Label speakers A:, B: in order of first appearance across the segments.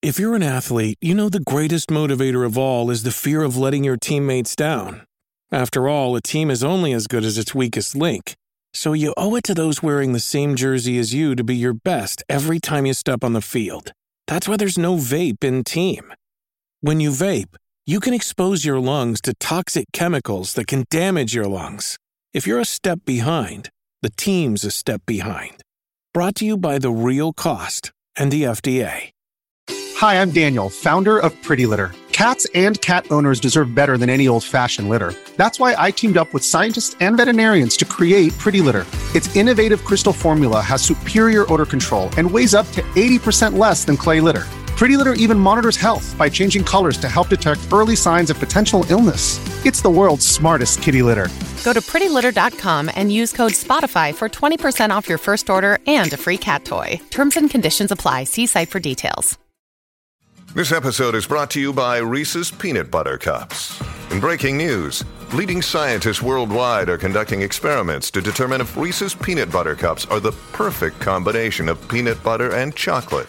A: If you're an athlete, you know the greatest motivator of all is the fear of letting your teammates down. After all, a team is only as good as its weakest link. So you owe it to those wearing the same jersey as you to be your best every time you step on the field. That's why there's no vape in team. When you vape, you can expose your lungs to toxic chemicals that can damage your lungs. If you're a step behind, the team's a step behind. Brought to you by The Real Cost and the FDA.
B: Hi, I'm Daniel, founder of Pretty Litter. Cats and cat owners deserve better than any old fashioned litter. That's why I teamed up with scientists and veterinarians to create Pretty Litter. Its innovative crystal formula has superior odor control and weighs up to 80% less than clay litter. Pretty Litter even monitors health by changing colors to help detect early signs of potential illness. It's the world's smartest kitty litter.
C: Go to prettylitter.com and use code SPOTIFY for 20% off your first order and a free cat toy. Terms and conditions apply. See site for details.
D: This episode is brought to you by Reese's Peanut Butter Cups. In breaking news, leading scientists worldwide are conducting experiments to determine if Reese's Peanut Butter Cups are the perfect combination of peanut butter and chocolate.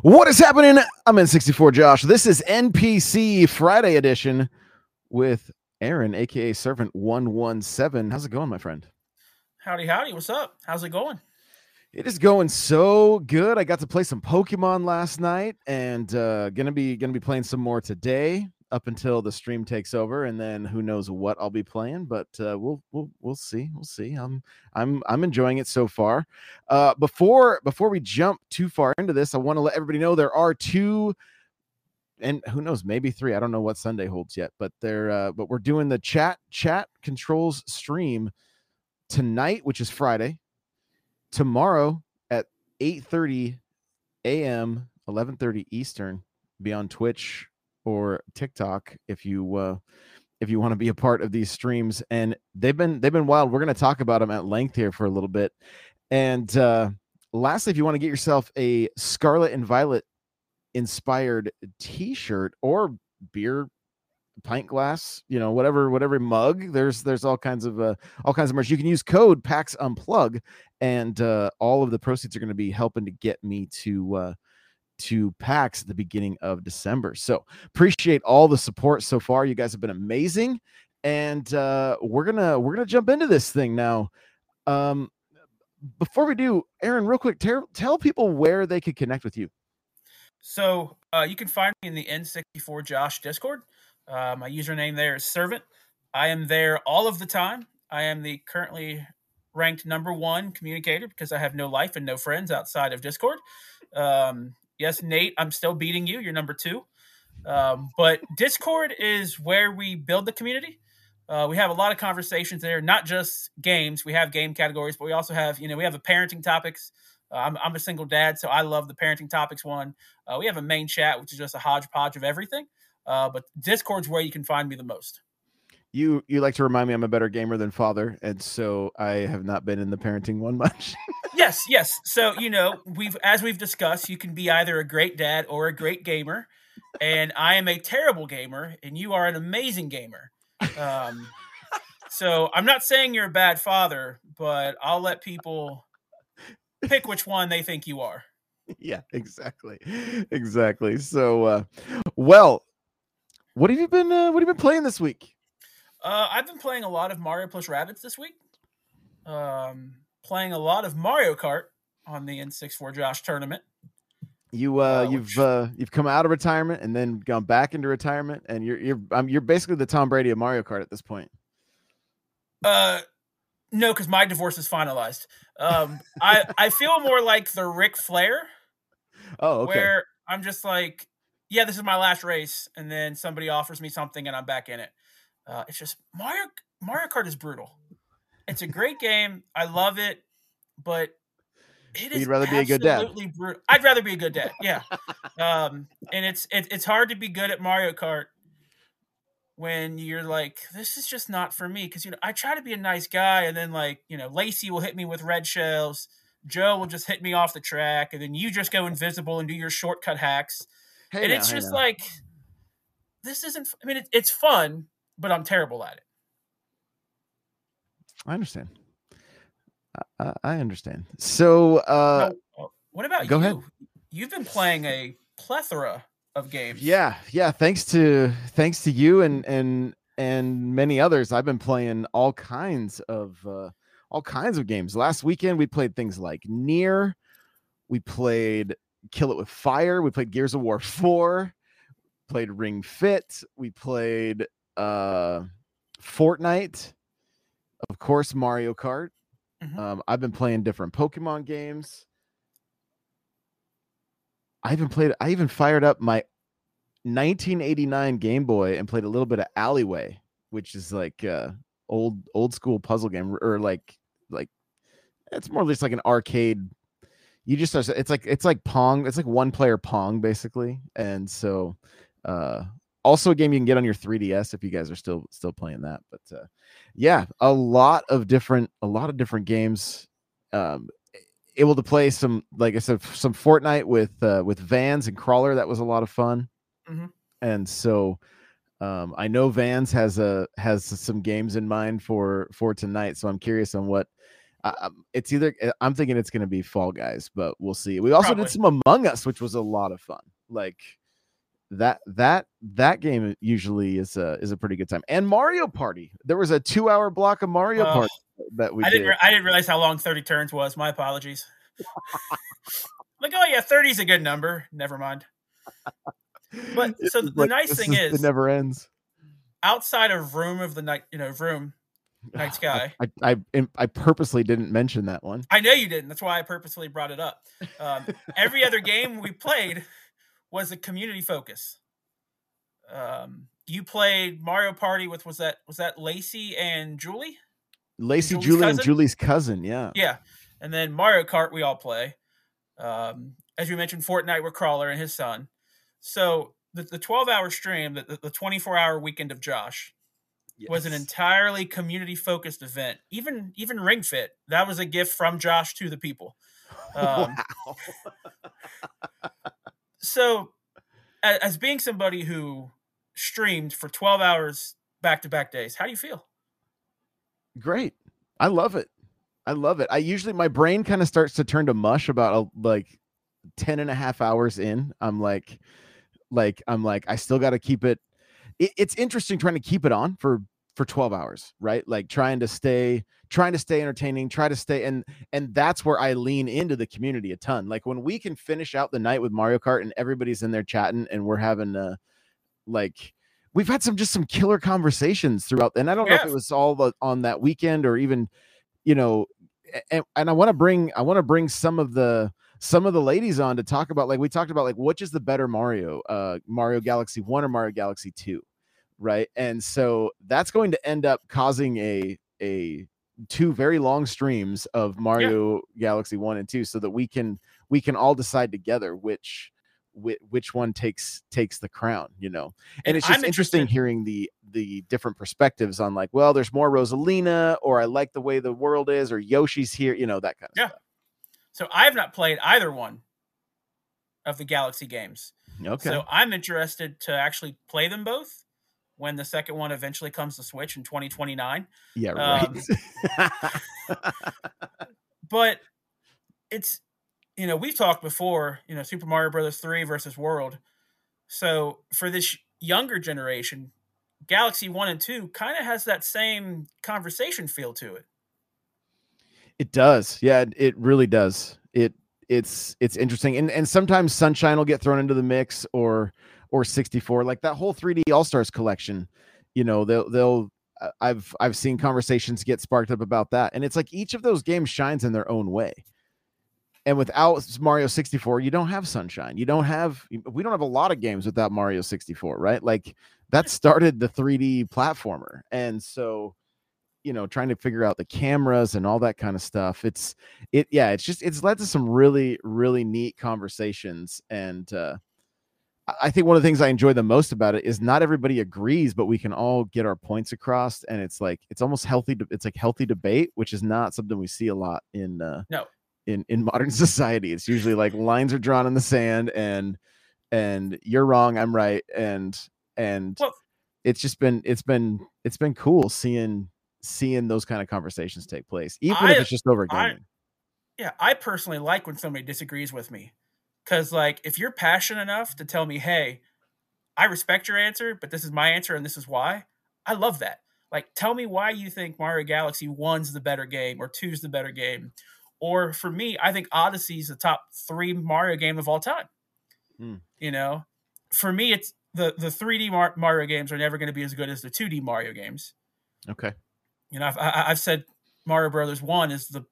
E: What is happening? I'm N64 Josh. This is NPC Friday edition with Aaron, aka Servant 117. How's it going, my friend?
F: Howdy, howdy. What's up? How's it going?
E: It is going so good. I got to play some Pokemon last night and uh gonna be gonna be playing some more today up until the stream takes over and then who knows what I'll be playing but uh, we'll we'll we'll see we'll see I'm I'm I'm enjoying it so far uh, before before we jump too far into this I want to let everybody know there are two and who knows maybe three I don't know what Sunday holds yet but they're uh, but we're doing the chat chat controls stream tonight which is Friday tomorrow at 8:30 a.m. 11:30 Eastern be on Twitch or TikTok if you uh, if you want to be a part of these streams. And they've been they've been wild. We're going to talk about them at length here for a little bit. And uh, lastly, if you want to get yourself a Scarlet and Violet inspired T-shirt or beer pint glass you know whatever whatever mug there's there's all kinds of uh all kinds of merch you can use code pax unplug and uh all of the proceeds are going to be helping to get me to uh to PAX at the beginning of December. So appreciate all the support so far. You guys have been amazing, and uh, we're gonna we're gonna jump into this thing now. Um, before we do, Aaron, real quick, tell tell people where they could connect with you.
F: So uh, you can find me in the N64 Josh Discord. Uh, my username there is Servant. I am there all of the time. I am the currently ranked number one communicator because I have no life and no friends outside of Discord. Um, yes, Nate, I'm still beating you. You're number two. Um, but Discord is where we build the community. Uh, we have a lot of conversations there, not just games. We have game categories, but we also have, you know, we have the parenting topics. Uh, I'm, I'm, a single dad, so I love the parenting topics one. Uh, we have a main chat, which is just a hodgepodge of everything. Uh, but Discord's where you can find me the most
E: you you like to remind me I'm a better gamer than father, and so I have not been in the parenting one much.
F: yes, yes. So you know, we've as we've discussed, you can be either a great dad or a great gamer, and I am a terrible gamer, and you are an amazing gamer. Um, so I'm not saying you're a bad father, but I'll let people pick which one they think you are.
E: Yeah, exactly, exactly. So, uh, well, what have you been? Uh, what have you been playing this week?
F: Uh, I've been playing a lot of Mario plus Rabbids this week. Um, playing a lot of Mario Kart on the N64 Josh tournament.
E: You uh,
F: Uh,
E: you've
F: which-
E: uh, you've come out of retirement and then gone back into retirement, and you're you're um, you're basically the Tom Brady of Mario Kart at this point.
F: Uh, no, because my divorce is finalized. Um, I I feel more like the Ric Flair,
E: Oh, okay.
F: where I'm just like, yeah, this is my last race, and then somebody offers me something, and I'm back in it. Uh, it's just Mario Mario Kart is brutal. It's a great game. I love it, but it
E: you'd rather be a good dad.
F: absolutely brutal. I'd rather be a good dad. Yeah, um, and it's it, it's hard to be good at Mario Kart when you're like, this is just not for me. Because you know, I try to be a nice guy, and then like you know, Lacey will hit me with red shells. Joe will just hit me off the track, and then you just go invisible and do your shortcut hacks.
E: Hey
F: and
E: now,
F: it's
E: hey
F: just
E: now.
F: like, this isn't. I mean, it, it's fun, but I'm terrible at it.
E: I understand. I, I- understand. So, uh,
F: Now, uh, what about
E: go
F: you?
E: ahead.
F: You've been playing a plethora of games.
E: yeah, yeah. Thanks to thanks to you and and and many others, I've been playing all kinds of uh, all kinds of games. Last weekend, we played things like NieR. We played Kill It with Fire. We played Gears of War Four. Played Ring Fit. We played uh, Fortnite. Of course, Mario Kart.
F: Mhm.
E: Um, I've been playing different Pokemon games. I even played. I even fired up my 1989 Game Boy and played a little bit of Alleyway, which is like uh, old old school puzzle game, or like like it's more or just like an arcade. You just it's like it's like Pong. It's like one player Pong basically, and so uh, also a game you can get on your 3ds if you guys are still still playing that. But uh, yeah, a lot of different a lot of different games. Um, able to play some like I said some Fortnite with uh, with Vans and Crawler. That was a lot of fun.
F: Mhm.
E: And so um, I know Vans has a has some games in mind for for tonight. So I'm curious on what. Uh, it's either uh, I'm thinking it's going to be Fall Guys, but we'll see. We also
F: Probably.
E: did some Among Us, which was a lot of fun. Like that that that game usually is a is a pretty good time. And Mario Party. There was a two hour block of Mario
F: Oh,
E: Party that we
F: I
E: did.
F: didn't. Re- I didn't realize how long thirty turns was. My apologies. like, oh yeah, 30 is a good number. Never mind. But so the nice thing is-
E: it never ends.
F: Outside of room of the night, you know, room night sky.
E: I I I, I purposely didn't mention that one.
F: I know you didn't. That's why I purposely brought it up. Um, every other game we played was a community focus. Um, you played Mario Party with was that was that Lacey and Julie?
E: Lacey,
F: Julie's
E: Julie, and? Julie's cousin. Yeah.
F: Yeah, and then Mario Kart we all play. Um, as we mentioned, Fortnite with Crawler and his son. So the, the 12 hour stream, the, the 24 hour weekend of Josh was an entirely community focused event. Even even Ring Fit that was a gift from Josh to the people. Um,
E: wow.
F: So as being somebody who streamed for 12 hours back to back days, how do you feel?
E: Great. I love it. I love it. I usually my brain kind of starts to turn to mush about uh, like 10 and a half hours in. I'm like like I'm like I still got to keep it. it. It's interesting trying to keep it on for for 12 hours, right? Like trying to stay trying to stay entertaining, try to stay and and that's where I lean into the community a ton. Like when we can finish out the night with Mario Kart and everybody's in there chatting and we're having uh like we've had some just some killer conversations throughout and I don't know if it was all the, on that weekend or even you know and, and I want to bring I want to bring some of the some of the ladies on to talk about like we talked about like which is the better Mario uh Mario Galaxy 1 or Mario Galaxy 2 right? And so that's going to end up causing a a two very long streams of Mario Galaxy 1 and 2 so that we can we can all decide together which which, which one takes takes the crown you know? And,
F: And
E: it's just
F: I'm
E: interesting
F: interested-
E: hearing the the different perspectives on like well there's more rosalina or i like the way the world is or yoshi's here you know that kind of
F: Yeah. So I have not played either one of the Galaxy games.
E: okay.
F: So I'm interested to actually play them both when the second one eventually comes to Switch in 2029.
E: yeah
F: um, But it's you know, we've talked before, you know, Super Mario Brothers 3 versus World. So for this younger generation, Galaxy 1 and 2 kind of has that same conversation feel to it.
E: It does. Yeah, it- it really does. It it's it's interesting and and sometimes sunshine will get thrown into the mix or or 64 like that whole 3d all-stars collection you know they'll they'll uh, i've i've seen conversations get sparked up about that and it's like each of those games shines in their own way. And without mario 64 you don't have sunshine. You don't have we don't have a lot of games without mario 64 right? Like that started the 3d platformer. And so you know trying to figure out the cameras and all that kind of stuff it's it yeah it's just it's led to some really really neat conversations and uh i think one of the things i enjoy the most about it is not everybody agrees but we can all get our points across and it's like it's almost healthy to, it's like healthy debate which is not something we see a lot in uh
F: no.
E: in in modern society. It's usually like lines are drawn in the sand and and you're wrong i'm right and and
F: well,
E: it's just been it's been it's been cool seeing seeing those kind of conversations take place, even
F: I,
E: if it's just over gaming.
F: I, yeah, I personally like when somebody disagrees with me, because like if you're passionate enough to tell me, hey, I respect your answer, but this is my answer and this is why. I love that. Like, tell me why you think Mario Galaxy One's the better game or Two's the better game, or for me, I think Odyssey's the top three Mario game of all time.
E: Hmm.
F: You know, for me, it's the the 3D Mario games are never going to be as good as the 2D Mario games.
E: Okay.
F: You know, I've, I've said Mario Brothers One is the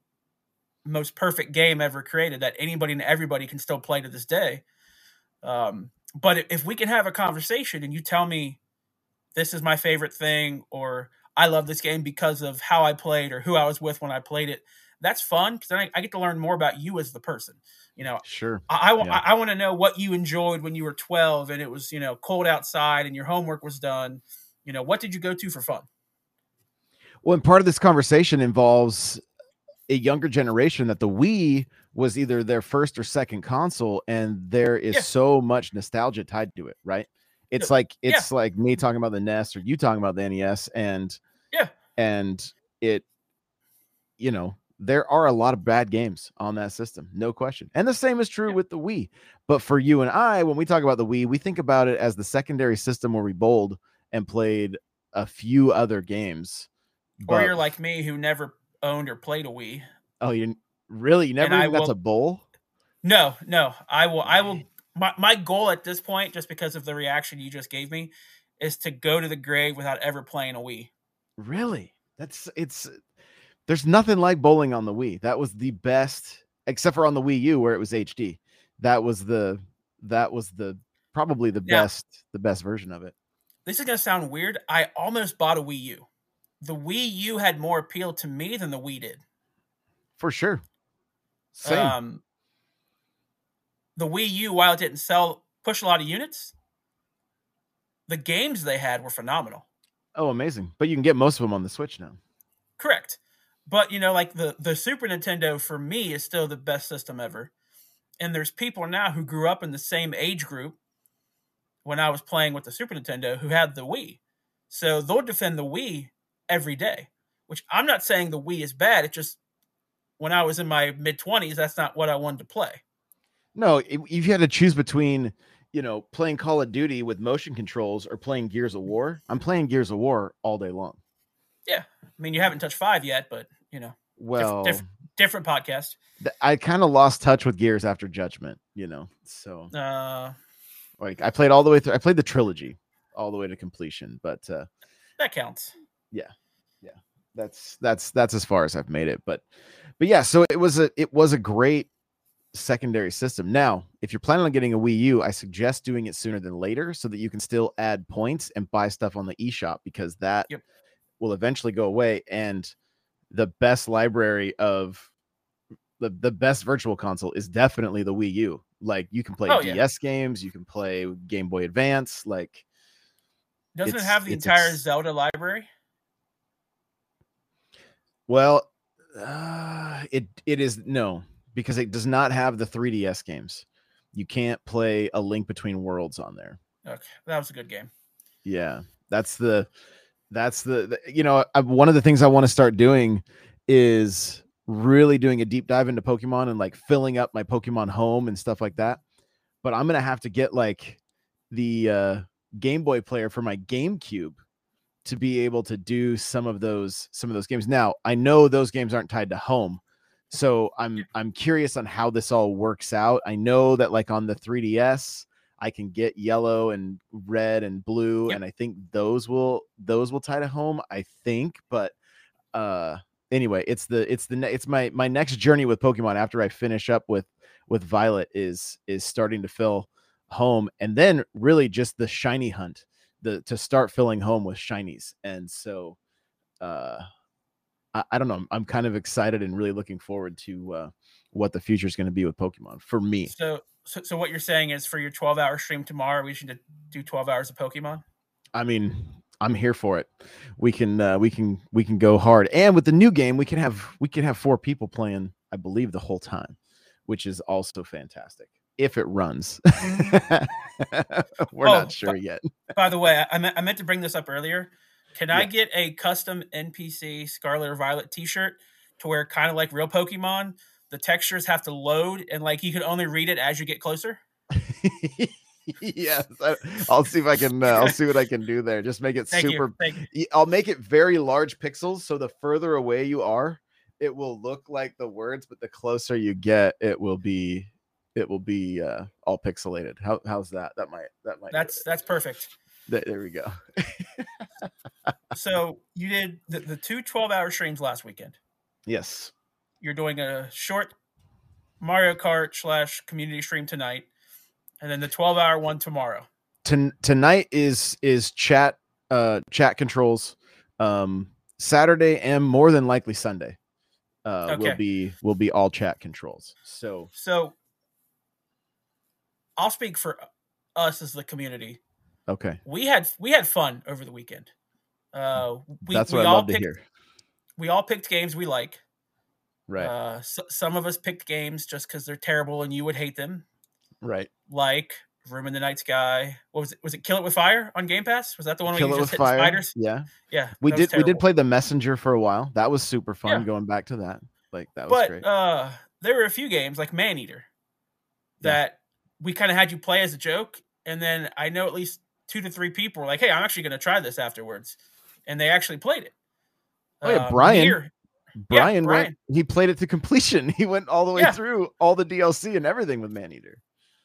F: most perfect game ever created that anybody and everybody can still play to this day. Um, but if we can have a conversation and you tell me this is my favorite thing or I love this game because of how I played or who I was with when I played it, that's fun because I, I, get to learn more about you as the person. You know,
E: sure.
F: I, I, yeah. I, I want to know what you enjoyed when you were 12 and it was, you know, cold outside and your homework was done. You know, what did you go to for fun?
E: Well, and part of this conversation involves a younger generation that the Wii was either their first or second console, and there is yeah. so much nostalgia tied to it, right? It's yeah. like it's yeah. like me talking about the NES or you talking about the NES, and
F: yeah,
E: and it, you know, there are a lot of bad games on that system, no question. And the same is true with the Wii. But for you and I, when we talk about the Wii, we think about it as the secondary system where we bowled and played a few other games
F: but, or you're like me who never owned or played a Wii.
E: Oh, you really? You never even got to bowl?
F: No, no. I will. I will. My, my goal at this point, just because of the reaction you just gave me, is to go to the grave without ever playing a Wii.
E: Really? That's it's. There's nothing like bowling on the Wii. That was the best, except for on the Wii U where it was HD. That was the that was the probably the yeah. best the best version of it.
F: This is gonna sound weird. I almost bought a Wii U the Wii U had more appeal to me than the Wii did.
E: For sure. Same. Um,
F: the Wii U, while it didn't sell push a lot of units, the games they had were phenomenal.
E: Oh, amazing! But you can get most of them on the Switch now.
F: Correct, but you know, like the the Super Nintendo for me is still the best system ever. And there's people now who grew up in the same age group when I was playing with the Super Nintendo who had the Wii, so they'll defend the Wii every day. Which I'm not saying the Wii is bad. It just when I was in my mid 20s, that's not what I wanted to play.
E: No, if you had to choose between, you know, playing Call of Duty with motion controls or playing Gears of War, I'm playing Gears of War all day long.
F: Yeah. I mean, you haven't touched five yet, but, you know,
E: well,
F: diff- different podcast.
E: I kind of lost touch with Gears after Judgment, you know, so.
F: Uh,
E: like I played all the way through, I played the trilogy all the way to completion, but, uh,
F: that counts.
E: Yeah that's that's that's as far as I've made it. But but yeah, so it was a it was a great secondary system. Now, if you're planning on getting a Wii U, I suggest doing it sooner than later so that you can still add points and buy stuff on the eShop because that
F: yep.
E: will eventually go away. And the best library of the, the best virtual console is definitely the Wii U. Like you can play oh, DS yeah. games, you can play Game Boy Advance. Like,
F: doesn't it have the entire Zelda library?
E: Well, uh, it it is no because it does not have the 3DS games. You can't play a Link Between Worlds on there.
F: Okay, that was a good game.
E: Yeah, that's the that's the, the you know I, one of the things I want to start doing is really doing a deep dive into Pokemon and like filling up my Pokemon home and stuff like that. But I'm gonna have to get like the uh, Game Boy player for my GameCube to be able to do some of those some of those games. Now, I know those games aren't tied to home, so I'm I'm curious on how this all works out. I know that like on the 3DS, I can get yellow and red and blue,
F: Yep.
E: and I think those will those will tie to home. I think, but uh anyway, it's the it's the ne- it's my my next journey with Pokemon after I finish up with with Violet is is starting to fill home, and then really just the shiny hunt, the to start filling home with shinies, and so uh I, I don't know. I'm, I'm kind of excited and really looking forward to uh, what the future is going to be with Pokemon for me.
F: So, so, so what you're saying is for your 12 hour stream tomorrow, we should do 12 hours of Pokemon.
E: I mean, I'm here for it. We can uh, we can we can go hard, and with the new game, we can have we can have four people playing. I believe the whole time, which is also fantastic if it runs. We're
F: Oh,
E: not sure
F: but-
E: yet.
F: By the way, I meant, I meant to bring this up earlier. Can I get a custom NPC Scarlet or Violet T-shirt to wear kind of like real Pokemon? The textures have to load, and like you can only read it as you get closer.
E: yes, I, I'll see if I can. Uh, I'll see what I can do there. Just make it
F: Thank
E: super
F: you. Thank you.
E: y- I'll make it very large pixels so the further away you are, it will look like the words, but the closer you get, it will be it will be uh all pixelated. How how's that? That might that might
F: That's that's perfect.
E: Th- there we go.
F: So you did the, the two 12 hour streams last weekend.
E: yes.
F: You're doing a short Mario Kart slash community stream tonight, and then the 12 hour one tomorrow.
E: Ton- tonight is is chat uh chat controls. Um Saturday and more than likely Sunday. Uh will be will be all chat controls. So
F: So I'll speak for us as the community.
E: okay.
F: We had we had fun over the weekend. Uh, we,
E: That's
F: we
E: what I
F: all
E: love to
F: picked,
E: hear.
F: We all picked games we like.
E: Right.
F: Uh, s some of us picked games just because they're terrible and you would hate them,
E: right.
F: like Room in the Night Sky. What was it? Was it Kill It with Fire on Game Pass? Was that the one
E: Kill
F: where you just hit
E: fire.
F: spiders?
E: Yeah.
F: Yeah,
E: we did we did play the messenger for a while that was super fun
F: Yeah.
E: going back to that like that was
F: but
E: great
F: uh, there were a few games like
E: Maneater
F: that we kind of had you play as a joke, and then I know at least two to three people were like, "Hey, I'm actually going to try this afterwards," and they actually played it.
E: Oh, yeah,
F: Uh,
E: Brian- brian,
F: Brian.
E: went he played it to completion he went all the way
F: Yeah.
E: through all the dlc and everything with maneater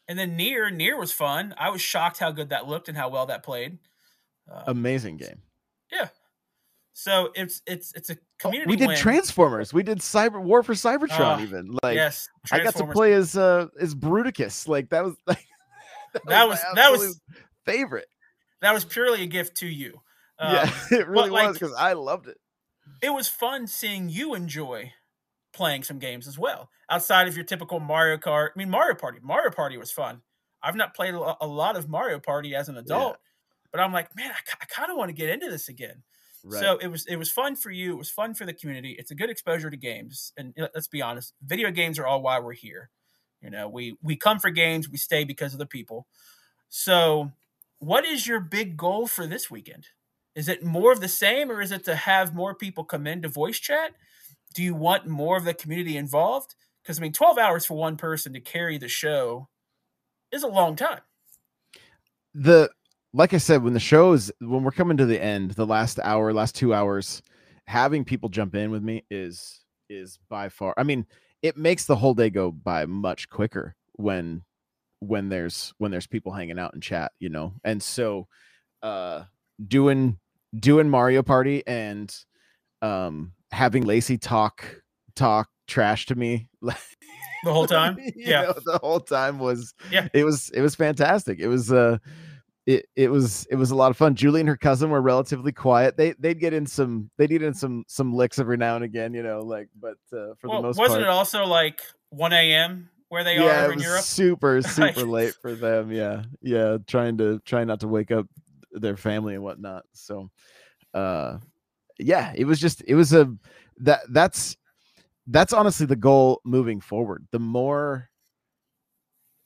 F: and then NieR NieR was fun. I was shocked how good that looked and how well that played. Uh,
E: amazing game
F: yeah. So it's it's it's a
E: Oh,
F: community.
E: we did
F: win.
E: transformers we did cyber war for cybertron
F: Ah,
E: even like
F: yes,
E: i got to play as uh as bruticus like that was like
F: That
E: my
F: was- that was-
E: favorite
F: That was purely a gift to you. Um,
E: yeah it really was because i loved it
F: it was fun seeing you enjoy playing some games as well outside of your typical Mario Kart. I mean, Mario Party. Mario Party was fun. I've not played a lot of Mario Party as an adult, but I'm like, man, I, I kind of want to get into this again.
E: Right
F: So it was it was fun for you. It was fun for the community. It's a good exposure to games. And let's be honest, video games are all why we're here. You know, we we come for games. We stay because of the people. So, what is your big goal for this weekend? Is it more of the same, or is it to have more people come in to voice chat? Do you want more of the community involved? Because I mean, twelve hours for one person to carry the show is a long time.
E: the like I said, when the show is when we're coming to the end, the last hour, last two hours, having people jump in with me is is by far. I mean, it makes the whole day go by much quicker when when there's when there's people hanging out in chat, you know. And so, uh, doing doing Mario Party and um having Lacey talk talk trash to me
F: The whole time, yeah.
E: know, the whole time was
F: Yeah.
E: it was it was fantastic it was uh it, it was it was a lot of fun julie and her cousin were relatively quiet they they'd get in some they'd get in some some licks every now and again you know like but uh, for
F: Well,
E: the most
F: wasn't
E: part
F: it also like one a.m. where they
E: yeah
F: are in Europe?
E: super super late for them yeah yeah trying to trying not to wake up their family and whatnot so uh yeah it was just it was a that that's that's honestly the goal moving forward the more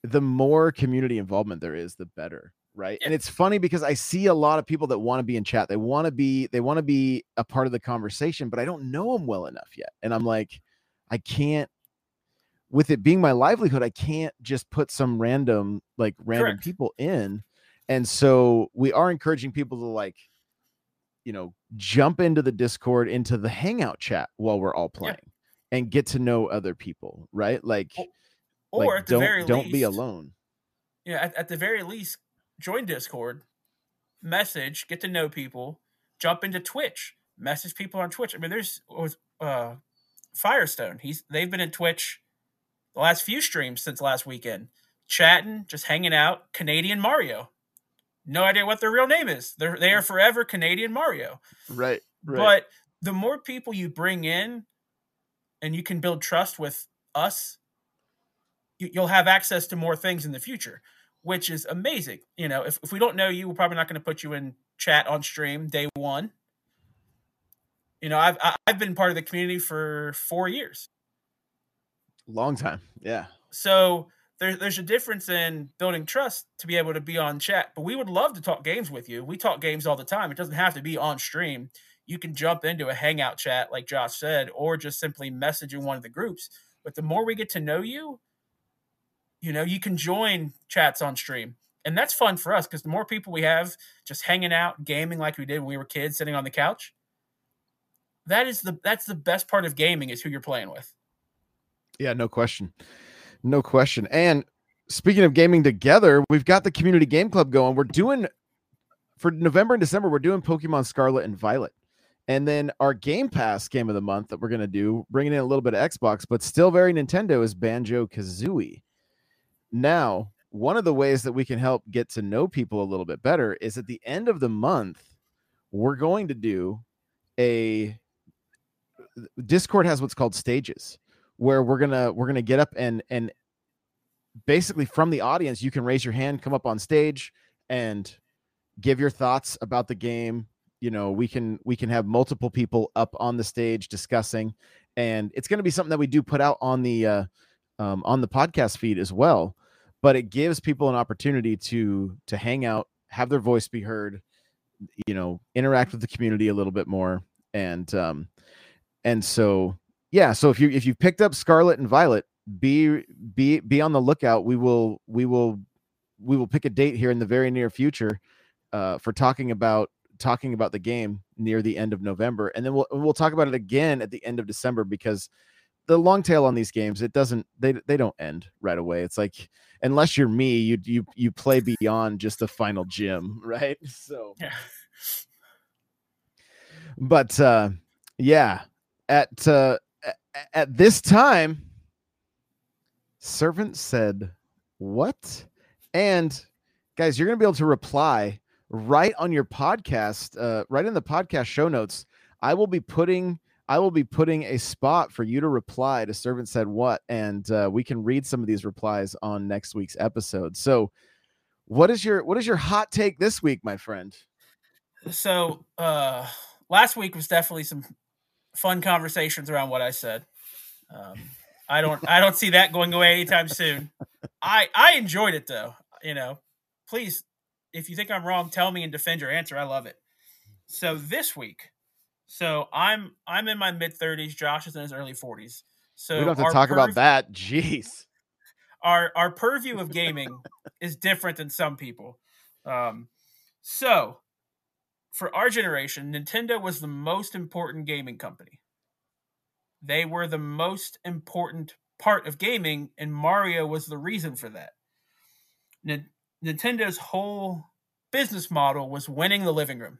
E: the more community involvement there is the better right and it's funny because i see a lot of people that want to be in chat they want to be they want to be a part of the conversation but i don't know them well enough yet and i'm like i can't with it being my livelihood i can't just put some random like random
F: Correct.
E: people in and so we are encouraging people to like you know jump into the discord into the hangout chat while we're all
F: Yeah.
E: playing and get to know other people, right? Like,
F: or
E: like,
F: at the
E: don't
F: very
E: don't
F: least,
E: be alone.
F: Yeah, at, at the very least, join Discord, message, get to know people, jump into Twitch, message people on Twitch. I mean, there's uh, Firestone. He's they've been in Twitch the last few streams since last weekend, chatting, just hanging out. Canadian Mario. No idea what their real name is. They're they are forever Canadian Mario.
E: Right. Right.
F: But the more people you bring in, and you can build trust with us, you, you'll have access to more things in the future, which is amazing. You know, if, if we don't know you, we're probably not going to put you in chat on stream day one. You know, I've I've been part of the community for four years.
E: long time. Yeah.
F: So there's there's a difference in building trust to be able to be on chat. But we would love to talk games with you. We talk games all the time. It doesn't have to be on stream. You can jump into a hangout chat, like Josh said, or just simply message in one of the groups. But the more we get to know you, you know, you can join chats on stream. And that's fun for us because the more people we have just hanging out, gaming like we did when we were kids, sitting on the couch, that is the that's the best part of gaming is who you're playing with.
E: Yeah, no question. No question. And speaking of gaming together, we've got the community game club going. We're doing for November and December, we're doing Pokemon Scarlet and Violet. And then our Game Pass game of the month that we're going to do, bringing in a little bit of Xbox, but still very Nintendo, is Banjo Kazooie. Now, one of the ways that we can help get to know people a little bit better is at the end of the month, we're going to do a Discord has what's called stages where we're gonna we're gonna get up and and basically from the audience you can raise your hand come up on stage and give your thoughts about the game. You know we can we can have multiple people up on the stage discussing and it's going to be something that we do put out on the uh, um, on the podcast feed as well but it gives people an opportunity to to hang out have their voice be heard you know interact with the community a little bit more. And um and so yeah so if you if you picked up scarlet and violet be be be on the lookout. We will we will we will pick a date here in the very near future uh for talking about talking about the game near the end of november. And then we'll we'll talk about it again at the end of december because the long tail on these games it doesn't they they don't end right away. It's like unless you're me you you you play beyond just the final gym right? So
F: Yeah.
E: but uh yeah at uh at this time servant said what? And guys you're gonna be able to reply right on your podcast uh right in the podcast show notes. I will be putting i will be putting a spot for you to reply to servant said what and uh, we can read some of these replies on next week's episode so what is your what is your hot take this week my friend
F: So uh last week was definitely some fun conversations around what I said. Um, I don't I don't see that going away anytime soon. I I enjoyed it though. You know, please, if you think I'm wrong, tell me and defend your answer. I love it. So this week, so I'm I'm in my mid 30s. Josh is in his early 40s. So
E: we don't have to talk about that jeez
F: our our purview of gaming is different than some people. Um, so for our generation, Nintendo was the most important gaming company. They were the most important part of gaming, and Mario was the reason for that. Nin- Nintendo's whole business model was winning the living room.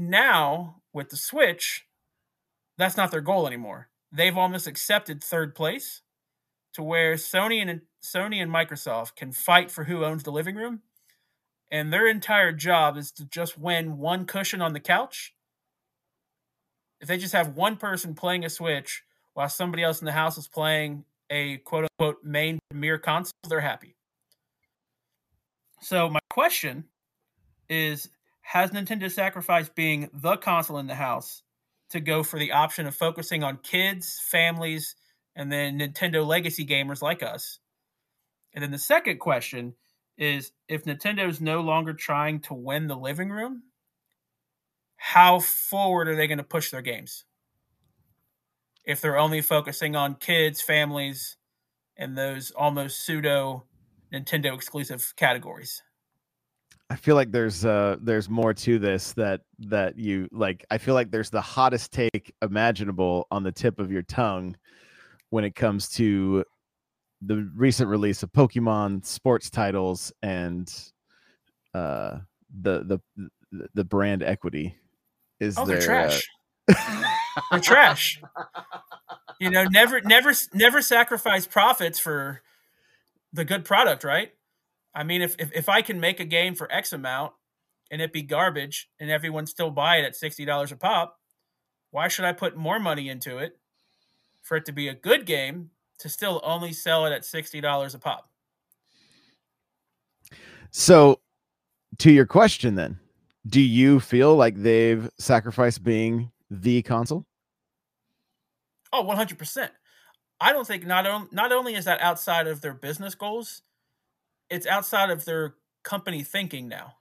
F: Now, with the Switch, that's not their goal anymore. They've almost accepted third place to where Sony and Sony and Microsoft can fight for who owns the living room. And their entire job is to just win one cushion on the couch. If they just have one person playing a Switch while somebody else in the house is playing a quote unquote main premier console, they're happy. So my question is has Nintendo sacrificed being the console in the house to go for the option of focusing on kids, families, and then Nintendo legacy gamers like us. And then the second question is if Nintendo is no longer trying to win the living room, how forward are they going to push their games? If they're only focusing on kids, families, and those almost pseudo Nintendo exclusive categories.
E: I feel like there's uh there's more to this that that you like I feel like there's the hottest take imaginable on the tip of your tongue when it comes to the recent release of Pokemon sports titles and uh the the the brand equity is
F: oh,
E: there
F: they're trash. Uh... they're trash. You know, never never never sacrifice profits for the good product, right? I mean, if, if if I can make a game for X amount and it be garbage and everyone still buy it at sixty dollars a pop, why should I put more money into it for it to be a good game to still only sell it at sixty dollars a pop?
E: So, to your question, then, do you feel like they've sacrificed being the console?
F: Oh, 100%. I don't think not, on, not only is that outside of their business goals, it's outside of their company thinking now.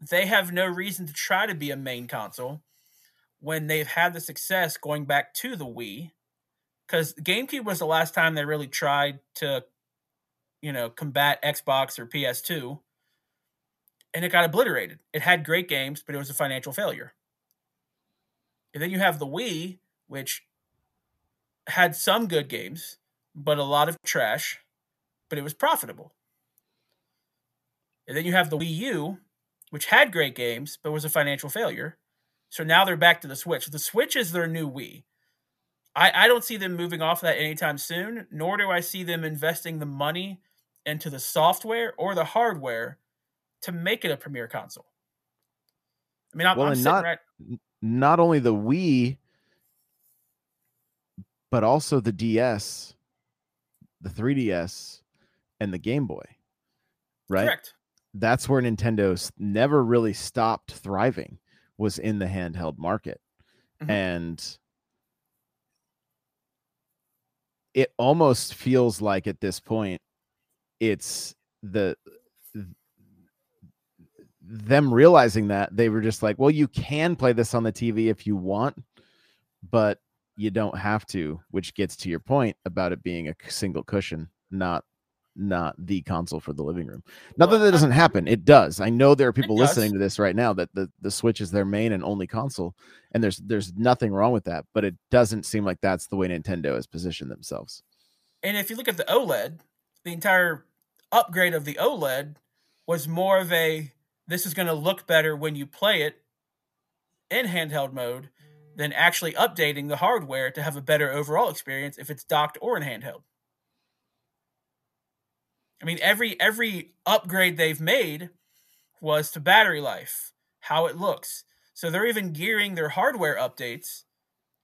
F: They have no reason to try to be a main console when they've had the success going back to the Wii. Because GameCube was the last time they really tried to, you know, combat Xbox or PS2. And it got obliterated. It had great games, but it was a financial failure. And then you have the Wii, which had some good games, but a lot of trash, but it was profitable. And then you have the Wii U, which had great games, but was a financial failure. So now they're back to the Switch. The Switch is their new Wii. I, I don't see them moving off of that anytime soon, nor do I see them investing the money into the software or the hardware to make it a premier console. I mean, I'm,
E: well,
F: I'm
E: not,
F: right...
E: not only the Wii, but also the DS, the 3DS, and the Game Boy. Right?
F: Correct.
E: That's where Nintendo's never really stopped thriving was in the handheld market. Mm-hmm. And it almost feels like at this point it's the them realizing that they were just like, well, you can play this on the TV if you want, but you don't have to, which gets to your point about it being a single cushion, not not the console for the living room. Not well, that that doesn't happen. It does. I know there are people listening to this right now that the, the Switch is their main and only console, and there's there's nothing wrong with that, but it doesn't seem like that's the way Nintendo has positioned themselves.
F: And if you look at the OLED, the entire upgrade of the OLED was more of a this is going to look better when you play it in handheld mode than actually updating the hardware to have a better overall experience if it's docked or in handheld. I mean, every every upgrade they've made was to battery life, how it looks. So they're even gearing their hardware updates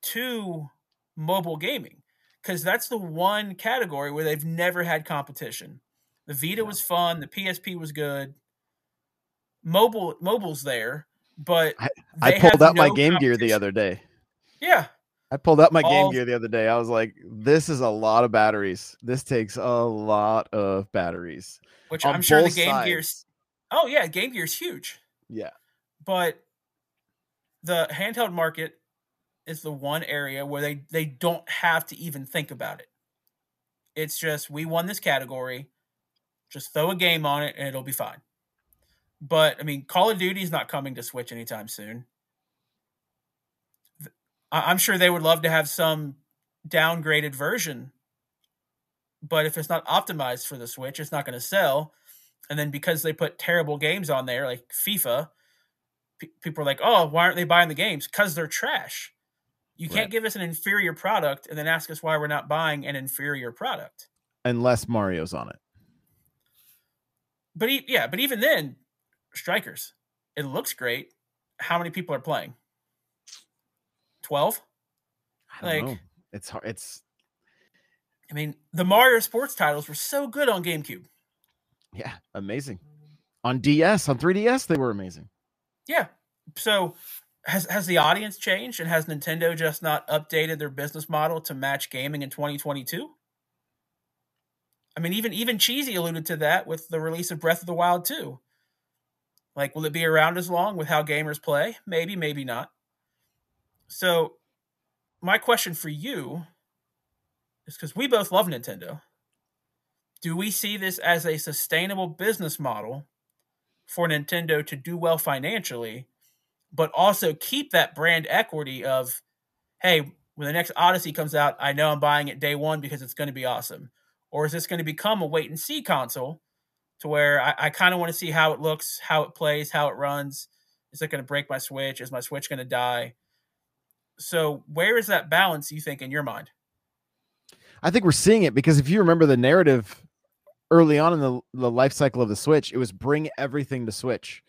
F: to mobile gaming because that's the one category where they've never had competition. The Vita yeah. was fun, the PSP was good. Mobile mobile's there, but
E: I, I pulled out no my Game Gear the other day.
F: Yeah.
E: I pulled up my All... Game Gear the other day. I was like, this is a lot of batteries. This takes a lot of batteries.
F: Which I'm sure the Game Gear's Oh yeah, Game Gear's huge.
E: Yeah.
F: But the handheld market is the one area where they they don't have to even think about it. It's just we won this category. Just throw a game on it and it'll be fine. But I mean, Call of Duty is not coming to Switch anytime soon. I'm sure they would love to have some downgraded version, but if it's not optimized for the Switch, it's not going to sell. And then because they put terrible games on there, like FIFA, people are like, "Oh, why aren't they buying the games? Because they're trash." You can't right. give us an inferior product and then ask us why we're not buying an inferior product.
E: Unless Mario's on it.
F: But yeah, but even then, strikers. It looks great. How many people are playing? Twelve.
E: Like know. it's hard. It's.
F: I mean, the Mario sports titles were so good on GameCube.
E: Yeah, amazing. On DS, on 3DS, they were amazing.
F: Yeah. So has has the audience changed and has Nintendo just not updated their business model to match gaming in 2022? I mean, even even Cheesy alluded to that with the release of Breath of the Wild 2. Like, will it be around as long with how gamers play? Maybe, maybe not. So, my question for you is because we both love Nintendo. Do we see this as a sustainable business model for Nintendo to do well financially, but also keep that brand equity of, hey, when the next Odyssey comes out, I know I'm buying it day one because it's going to be awesome? Or is this going to become a wait and see console to where I, I kind of want to see how it looks, how it plays, how it runs? Is it going to break my Switch? Is my Switch going to die? So, where is that balance, you think, in your mind?
E: I think we're seeing it because if you remember the narrative early on in the, the life cycle of the Switch, it was bring everything to Switch.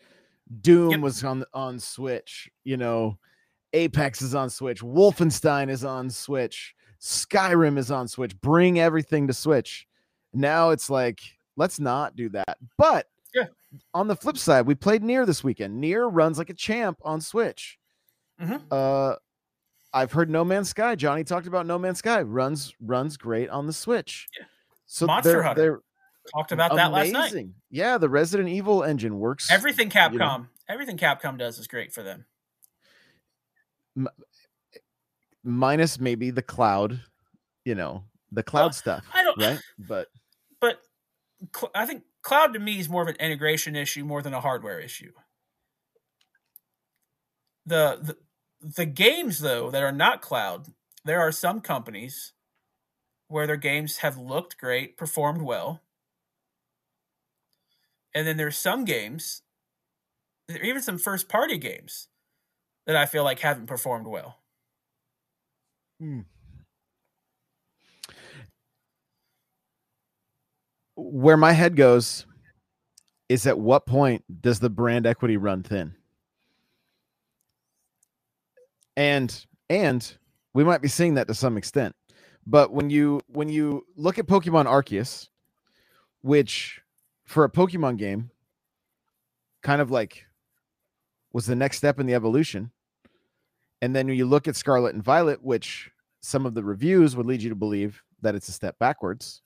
E: Doom yep. was on on Switch, you know, Apex is on Switch, Wolfenstein is on Switch, Skyrim is on Switch. Bring everything to Switch. Now it's like, let's not do that. But
F: yeah.
E: on the flip side, we played NieR this weekend. NieR runs like a champ on Switch.
F: Mm-hmm.
E: Uh, I've heard No Man's Sky. Johnny talked about No Man's Sky. Runs runs great on the Switch.
F: Yeah.
E: So
F: Monster
E: they're,
F: Hunter.
E: They're
F: talked about that last night.
E: Yeah, the Resident Evil engine works.
F: Everything Capcom,
E: you know.
F: everything Capcom does is great for them.
E: M- minus maybe the cloud, you know, the cloud
F: Well,
E: stuff.
F: I don't-
E: right, but
F: But cl- I think cloud to me is more of an integration issue more than a hardware issue. The the, the games though that are not cloud, there are some companies where their games have looked great, performed well. And then there's some games, even some first party games that I feel like haven't performed well. Hmm.
E: where my head goes is at what point does the brand equity run thin? And and we might be seeing that to some extent. But when you when you look at Pokemon Arceus, which for a Pokemon game kind of like was the next step in the evolution. And then when you look at Scarlet and Violet, which some of the reviews would lead you to believe that it's a step backwards.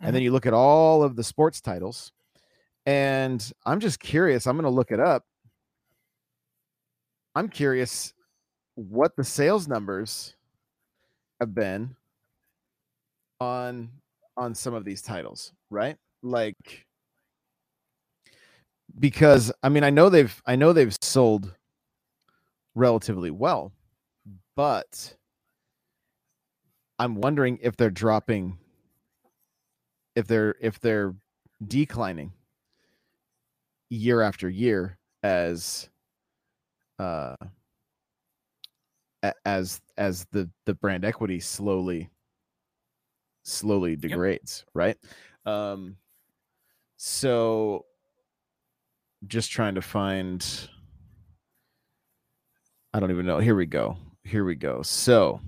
E: And then mm-hmm. you look at all of the sports titles. And I'm just curious. I'm going to look it up. I'm curious what the sales numbers have been on on some of these titles, right? Like because I mean I know they've I know they've sold relatively well, but I'm wondering if they're dropping if they're if they're declining year after year as uh as as the the brand equity slowly slowly degrades right? Um so just trying to find i don't even know here we go here we go. So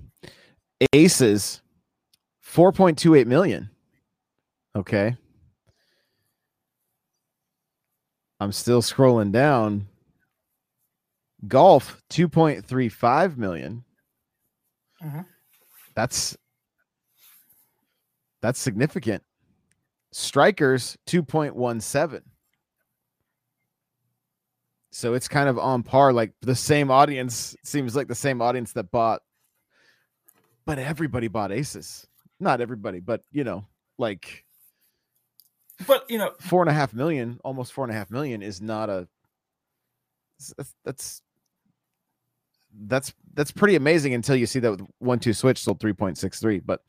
E: aces 4.28 million okay? I'm still scrolling down golf 2.35 million.
F: Mhm.
E: that's that's significant. Strikers 2.17 so it's kind of on par like the same audience seems like the same audience that bought but everybody bought aces. Not everybody but you know like
F: But you know,
E: four and a half million almost four and a half million is not a that's that's that's that's pretty amazing until you see that one two switch sold 3.63 but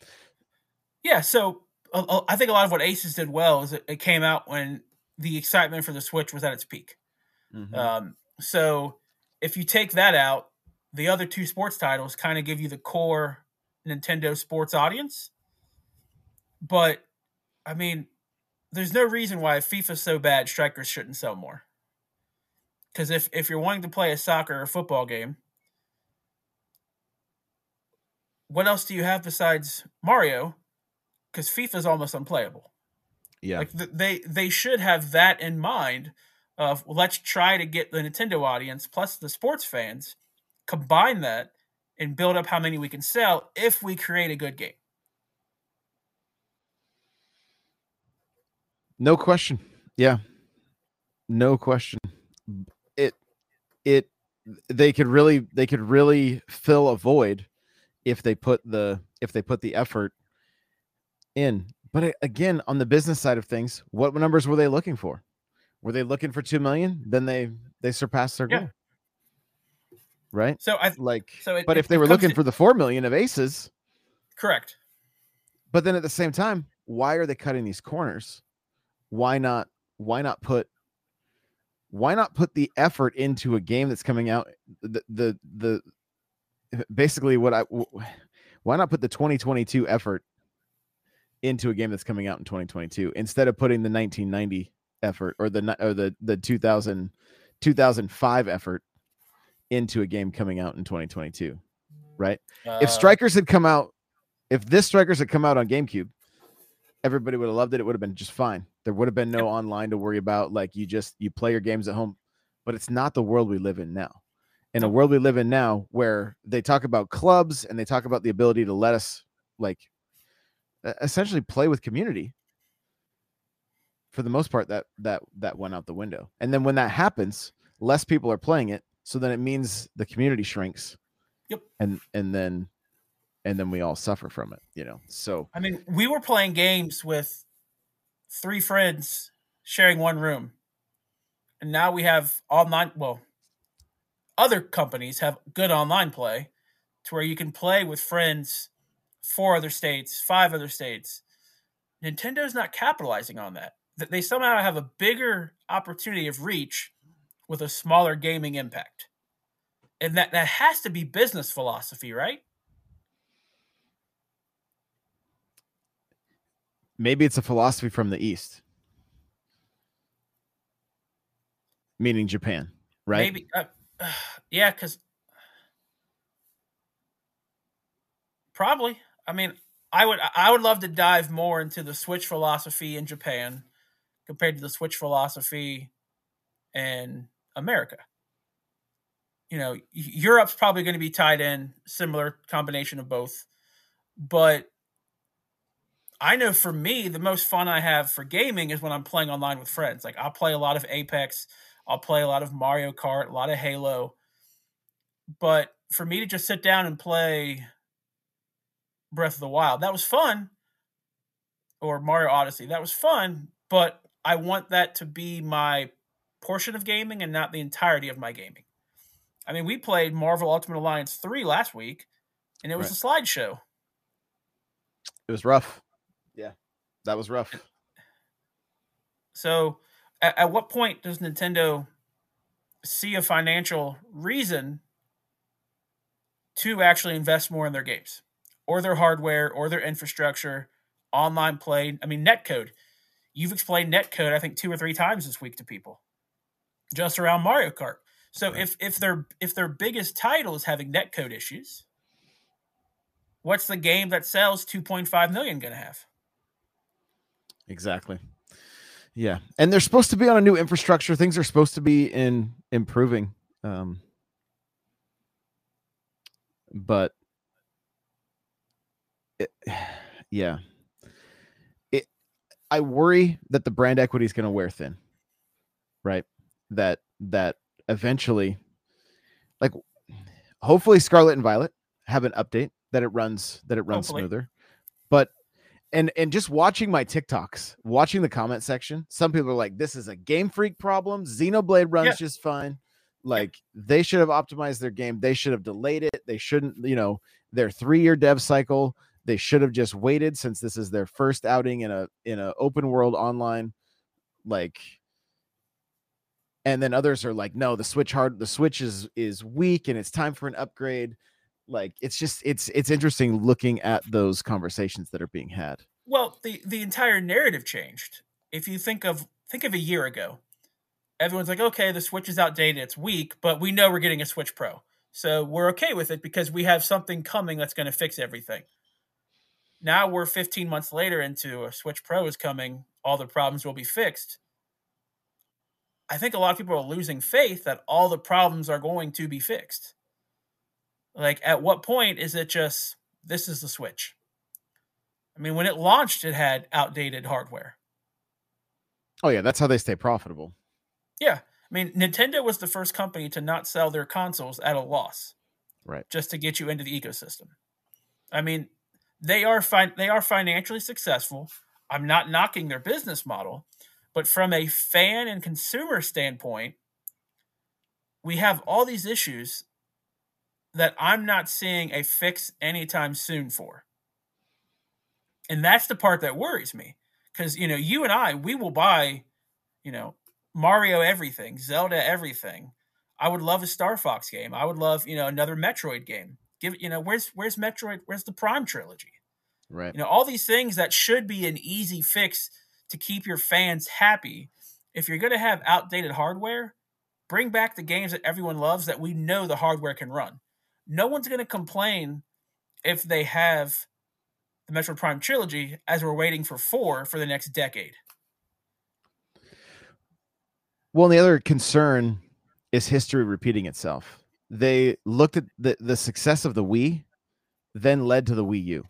F: Yeah, so uh, I think a lot of what Aces did well is it, it came out when the excitement for the Switch was at its peak. Um, so if you take that out, the other two sports titles kind of give you the core Nintendo sports audience. But I mean, there's no reason why if FIFA's so bad, strikers shouldn't sell more. Because if if you're wanting to play a soccer or football game, what else do you have besides Mario? Because FIFA is almost unplayable.
E: yeah
F: Like th- they they should have that in mind of well, let's try to get the Nintendo audience plus the sports fans combine that and build up how many we can sell if we create a good game.
E: No question. Yeah. No question. It it they could really they could really fill a void if they put the if they put the effort in. But again, on the business side of things, what numbers were they looking for? Were they looking for 2 million? Then they they surpassed their
F: Yeah.
E: goal. Right?
F: So I
E: Like
F: so it,
E: but
F: it-
E: if they were looking
F: to-
E: for the 4 million of aces,
F: correct,
E: but then at the same time, why are they cutting these corners? Why not why not put why not put the effort into a game that's coming out the the the basically what I why not put the 2022 effort into a game that's coming out in 2022 instead of putting the 1990 effort or the or the the 2000 2005 effort into a game coming out in 2022 right? If
F: Uh,
E: strikers had come out if this strikers had come out on gamecube everybody would have loved it it would have been just fine. There would have been no online to worry about like you just you play your games at home but it's not the world we live in now in a world we live in now where they talk about clubs and they talk about the ability to let us like essentially play with community for the most part that that that went out the window and then when that happens less people are playing it so then it means the community shrinks
F: Yep.
E: and and then and then we all suffer from it you know so
F: I mean, we were playing games with three friends sharing one room. And now we have all nine well, other companies have good online play to where you can play with friends, four other states, five other states. Nintendo's not capitalizing on that. That They somehow have a bigger opportunity of reach with a smaller gaming impact. And that, that has to be business philosophy, right?
E: maybe it's a philosophy from the east meaning japan right
F: Maybe, uh, yeah, because probably. I mean, I would, I would love to dive more into the Switch philosophy in Japan compared to the Switch philosophy in America. You know, Europe's probably going to be tied in, similar combination of both, but I know for me, the most fun I have for gaming is when I'm playing online with friends. Like I'll play a lot of Apex, I'll play a lot of Mario Kart, a lot of Halo. But for me to just sit down and play Breath of the Wild, that was fun. Or Mario Odyssey, that was fun. But I want that to be my portion of gaming and not the entirety of my gaming. I mean, we played Marvel Ultimate Alliance 3 last week, and it was a slideshow.
E: it was rough yeah that was rough
F: So, at, at what point does Nintendo see a financial reason to actually invest more in their games or their hardware or their infrastructure, online play? I mean, netcode. You've explained netcode, I think, two or three times this week to people, just around Mario Kart. So, if if their if their biggest title is having netcode issues, what's the game that sells 2.5 million going to have?
E: Exactly. Yeah, and they're supposed to be on a new infrastructure. Things are supposed to be in improving. Um, but it, yeah, it. I worry that the brand equity is going to wear thin. Right. That that eventually, like, hopefully, Scarlet and Violet have an update that it runs that it runs
F: Hopefully.
E: smoother. But and and just watching my TikToks, watching the comment section, some people are like, "This is a Game Freak problem. Xenoblade runs
F: Yeah.
E: just fine." Like they should have optimized their game. They should have delayed it. They shouldn't, you know, their three-year dev cycle. They should have just waited since this is their first outing in a in a open world online. Like, and then others are like, "No, the Switch hard, the Switch is is weak, and it's time for an upgrade." Like, it's just it's it's interesting looking at those conversations that are being had.
F: Well, the the entire narrative changed. If you think of think of a year ago, everyone's like, "Okay, the Switch is outdated, it's weak, but we know we're getting a Switch Pro, so we're okay with it because we have something coming that's going to fix everything." Now we're 15 months later into a Switch Pro is coming, all the problems will be fixed. I think a lot of people are losing faith that all the problems are going to be fixed. Like, at what point is it just this is the Switch? I mean, when it launched, it had outdated hardware.
E: Oh yeah, that's how they stay profitable.
F: Yeah, I mean, Nintendo was the first company to not sell their consoles at a loss,
E: right?
F: Just to get you into the ecosystem. I mean, they are they are financially successful. I'm not knocking their business model, but from a fan and consumer standpoint, we have all these issues that I'm not seeing a fix anytime soon for. And that's the part that worries me. Because, you know, you and I, we will buy, you know, Mario everything, Zelda everything. I would love a Star Fox game. I would love, you know, another Metroid game. Give you know, where's where's Metroid? Where's the Prime trilogy?
E: Right.
F: You know, all these things that should be an easy fix to keep your fans happy. If you're going to have outdated hardware, bring back the games that everyone loves that we know the hardware can run. No one's going to complain if they have the Metroid Prime trilogy as we're waiting for 4 for the next decade.
E: Well, and the other concern is history repeating itself. They looked at the, the success of the Wii, then led to the Wii U.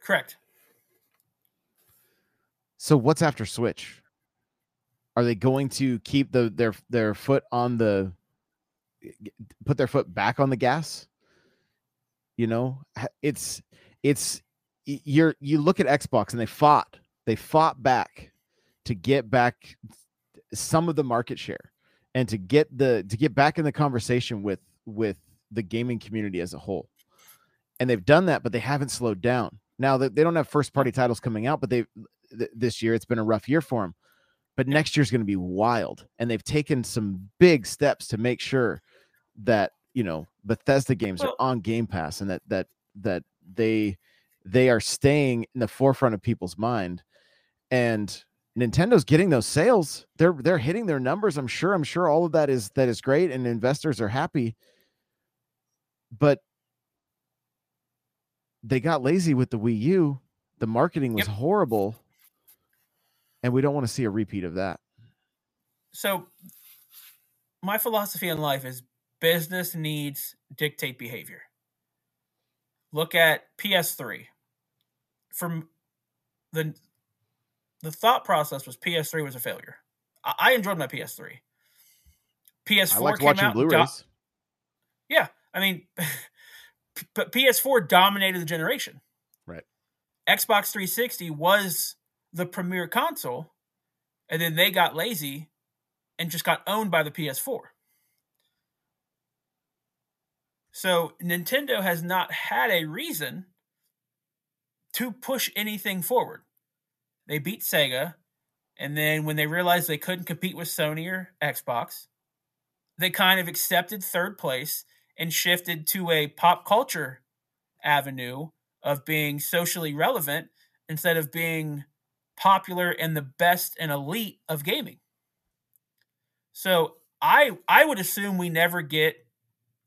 F: Correct.
E: So what's after Switch? Are they going to keep the their their foot on the Eh, put their foot back on the gas? You know, it's it's you're you look at Xbox and they fought. They fought back to get back some of the market share and to get the to get back in the conversation with with the gaming community as a whole. And they've done that, but they haven't slowed down. Now they don't have first party titles coming out, but they th- this year it's been a rough year for them. But next year's going to be wild, and they've taken some big steps to make sure that you know Bethesda games well, are on Game Pass and that that that they they are staying in the forefront of people's mind. And Nintendo's getting those sales. They're they're hitting their numbers. I'm sure. I'm sure all of that is that is great, and investors are happy. But they got lazy with the Wii U. The marketing was yep. horrible, and we don't want to see a repeat of that.
F: So, my philosophy in life is business needs dictate behavior. Look at PS3. From the the thought process was PS3 was a failure. I, I enjoyed my PS3. PS4 came watching out.
E: Blu-rays.
F: Do- yeah, I mean, but PS4 dominated the generation.
E: Right.
F: Xbox 360 was the premier console, and then they got lazy and just got owned by the PS4. So Nintendo has not had a reason to push anything forward. They beat Sega, and then when they realized they couldn't compete with Sony or Xbox, they kind of accepted third place and shifted to a pop culture avenue of being socially relevant instead of being popular and the best and elite of gaming. So I I would assume we never get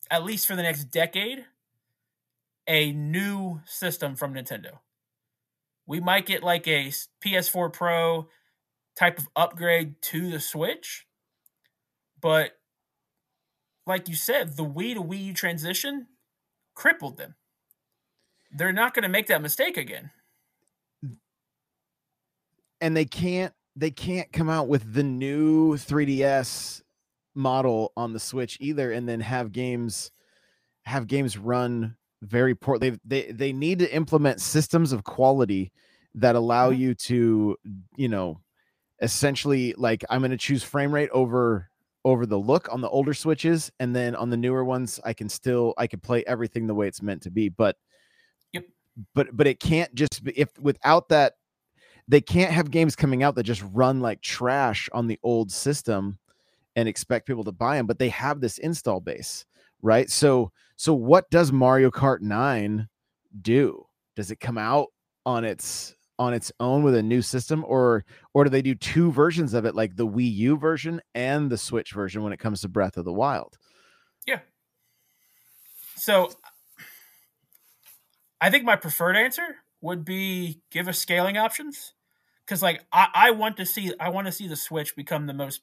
F: at least for the next decade a new system from Nintendo. We might get like a PS4 Pro type of upgrade to the Switch, but like you said, the Wii to Wii U transition crippled them. They're not going to make that mistake again.
E: And they can't they can't come out with the new 3DS model on the Switch either and then have games have games run very poor they they they need to implement systems of quality that allow mm-hmm. you to you know essentially like I'm going to choose frame rate over over the look on the older switches and then on the newer ones i can still i can play everything the way it's meant to be but
F: yep
E: but but it can't just be if without that they can't have games coming out that just run like trash on the old system and expect people to buy them but they have this install base right so so what does mario kart 9 do does it come out on its on its own with a new system or or do they do two versions of it like the Wii U version and the Switch version when it comes to Breath of the Wild?
F: Yeah. So I think my preferred answer would be give us scaling options because like I, I want to see I want to see the Switch become the most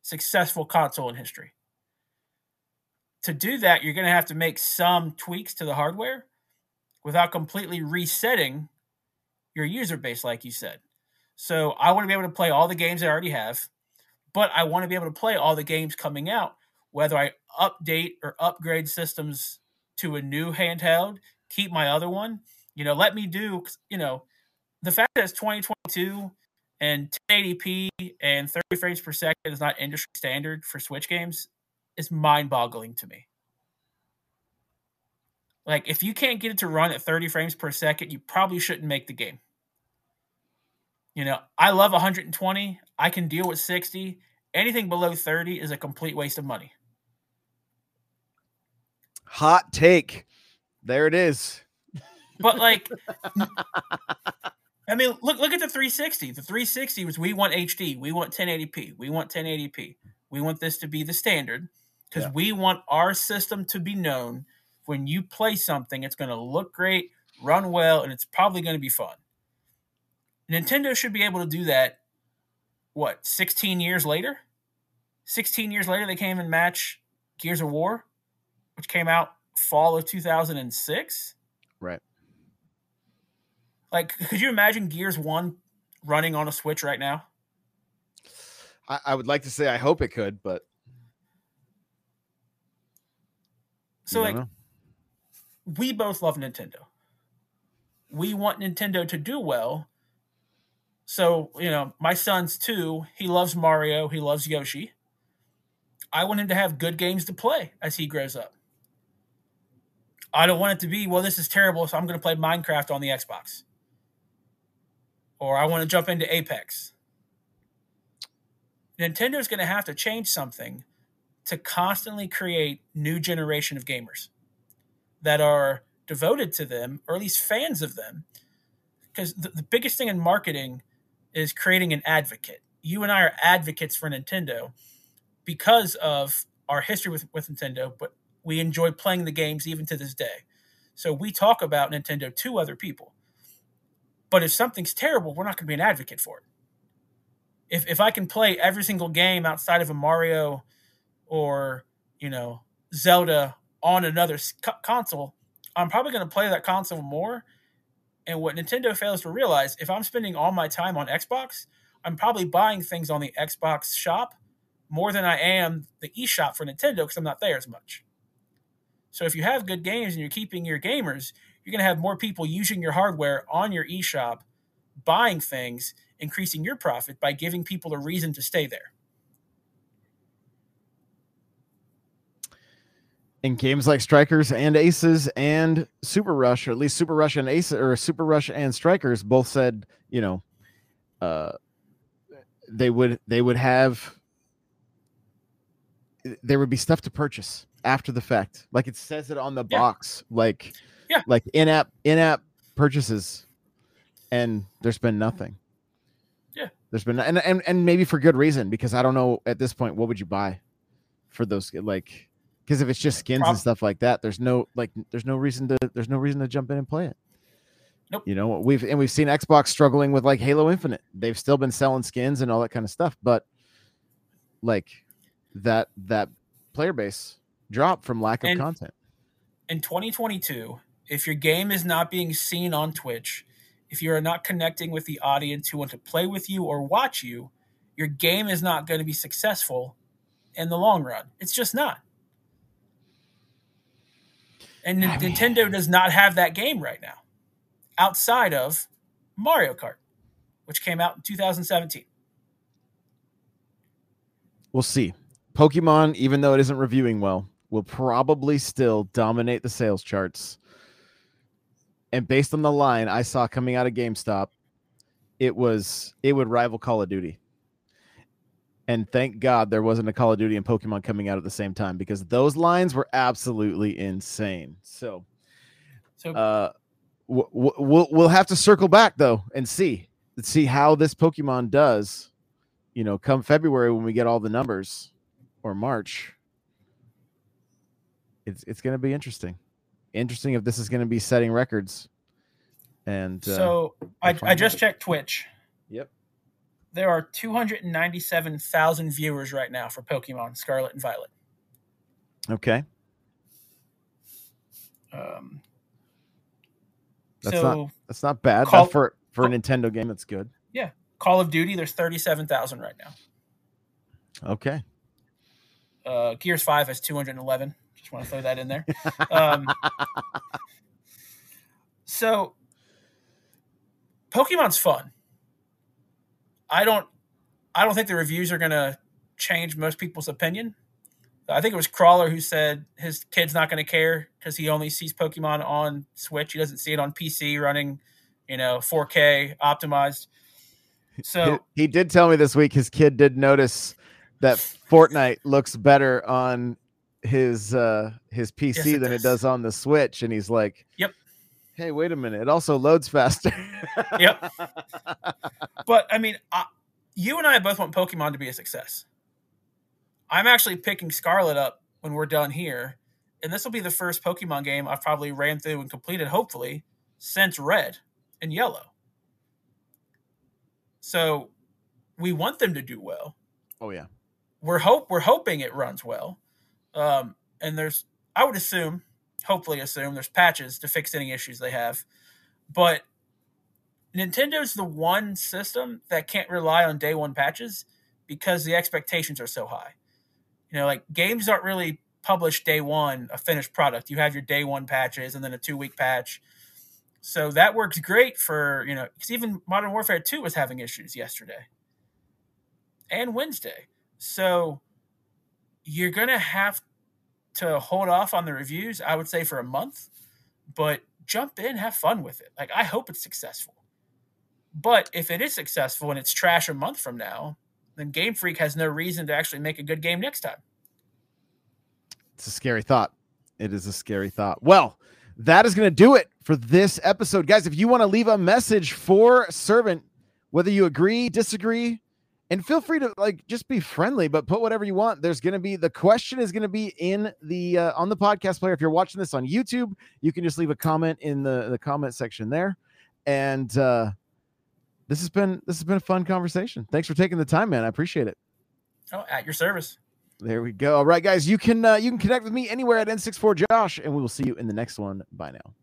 F: successful console in history. to do that, you're going to have to make some tweaks to the hardware without completely resetting your user base, like you said. So I want to be able to play all the games I already have, but I want to be able to play all the games coming out, whether I update or upgrade systems to a new handheld, keep my other one. You know, let me do, you know, the fact that it's 2022 and 1080p and 30 frames per second is not industry standard for Switch games is mind boggling to me. Like, if you can't get it to run at 30 frames per second, you probably shouldn't make the game. You know, I love 120. I can deal with 60. Anything below 30 is a complete waste of money.
E: Hot take. There it is.
F: But like I mean, look look at the 360. The 360 was we want HD, we want 1080p, we want 1080p. We want this to be the standard because yeah. we want our system to be known when you play something, it's going to look great, run well, and it's probably going to be fun. Nintendo should be able to do that. What, 16 years later? 16 years later, they came and match Gears of War, which came out fall of 2006.
E: Right.
F: Like, could you imagine Gears 1 running on a Switch right now?
E: I, I would like to say I hope it could, but.
F: So, like, know we both love Nintendo. We want Nintendo to do well. So, you know, my son's two. He loves Mario. He loves Yoshi. I want him to have good games to play as he grows up. I don't want it to be, well, this is terrible, so I'm going to play Minecraft on the Xbox. Or I want to jump into Apex. Nintendo's going to have to change something to constantly create new generation of gamers that are devoted to them, or at least fans of them. Because the, the biggest thing in marketing is creating an advocate. You and I are advocates for Nintendo because of our history with, with Nintendo, but we enjoy playing the games even to this day. So we talk about Nintendo to other people. But if something's terrible, we're not going to be an advocate for it. If, if I can play every single game outside of a Mario or, you know, Zelda on another console, I'm probably going to play that console more. And what Nintendo fails to realize, if I'm spending all my time on Xbox, I'm probably buying things on the Xbox shop more than I am the eShop for Nintendo because I'm not there as much. So if you have good games and you're keeping your gamers, you're going to have more people using your hardware on your eShop, buying things, increasing your profit by giving people a reason to stay there.
E: in games like Strikers and Aces and Super Rush, or at least Super Rush and Ace or Super Rush and Strikers both said, you know, uh, they would they would have there would be stuff to purchase after the fact, like it says it on the yeah. box, like
F: yeah,
E: like in app in app purchases, and there's been nothing.
F: Yeah,
E: there's been and and and maybe for good reason because I don't know at this point what would you buy for those like because if it's just skins and stuff like that, there's no like there's no reason to there's no reason to jump in and play it.
F: Nope.
E: You know, we've and we've seen Xbox struggling with like Halo Infinite. They've still been selling skins and all that kind of stuff, but like that that player base drop from lack of and content.
F: In 2022, if your game is not being seen on Twitch, if you are not connecting with the audience who want to play with you or watch you, your game is not going to be successful in the long run. It's just not. And I mean, Nintendo does not have that game right now outside of Mario Kart, which came out in 2017.
E: We'll see. Pokemon, even though it isn't reviewing well, will probably still dominate the sales charts. And based on the line I saw coming out of GameStop, it was it would rival Call of Duty. And thank God there wasn't a Call of Duty and Pokemon coming out at the same time because those lines were absolutely insane. So, so uh, we'll, we'll we'll have to circle back though and see see how this Pokemon does. You know, come February when we get all the numbers, or March. It's it's going to be interesting. Interesting if this is going to be setting records. And
F: uh, so I, I just checked Twitch.
E: Yep
F: there are 297,000 viewers right now for Pokemon Scarlet and Violet.
E: Okay.
F: Um,
E: That's
F: so
E: not that's not bad.
F: Call-
E: That for for a Nintendo game, that's good.
F: yeah, Call of Duty. There's thirty-seven thousand right now.
E: Okay.
F: Uh, Gears Five has two hundred eleven. Just want to throw that in there. Um, so, Pokemon's fun. I don't. I don't think the reviews are going to change most people's opinion. I think it was Crawler who said his kid's not going to care because he only sees Pokemon on Switch. He doesn't see it on PC running, you know, 4K optimized. So
E: he, he did tell me this week his kid did notice that Fortnite looks better on his uh his PC
F: Yes, it
E: than
F: does.
E: it does on the Switch, and he's like,
F: Yep.
E: Hey, wait a minute! It also loads faster.
F: Yep. but I mean, I, you and I both want Pokemon to be a success. I'm actually picking Scarlet up when we're done here, and this will be the first Pokemon game I've probably ran through and completed, hopefully, since Red and Yellow. So we want them to do well.
E: oh yeah.
F: We're hope we're hoping it runs well. Um, and there's I would assume, hopefully assume there's patches to fix any issues they have. But Nintendo's the one system that can't rely on day one patches because the expectations are so high. You know, like games aren't really published day one, a finished product. You have your day one patches and then a two week patch. So that works great for, you know, because even Modern Warfare 2 was having issues yesterday and Wednesday. So you're to have to hold off on the reviews, I would say, for a month, but jump in, have fun with it. Like, I hope it's successful. But if it is successful and it's trash a month from now, then Game Freak has no reason to actually make a good game next time.
E: It's a scary thought. It is a scary thought. Well, that is going to do it for this episode. Guys, if you want to leave a message for Servant, whether you agree, disagree, and feel free to like just be friendly, but put whatever you want. There's going to be the question is going to be in the uh, on the podcast player. If you're watching this on YouTube, you can just leave a comment in the the comment section there. And uh this has been this has been a fun conversation. Thanks for taking the time, man. I appreciate it.
F: Oh, at your service.
E: There we go. All right, guys, you can uh, you can connect with me anywhere at N64Josh, and we will see you in the next one. Bye now.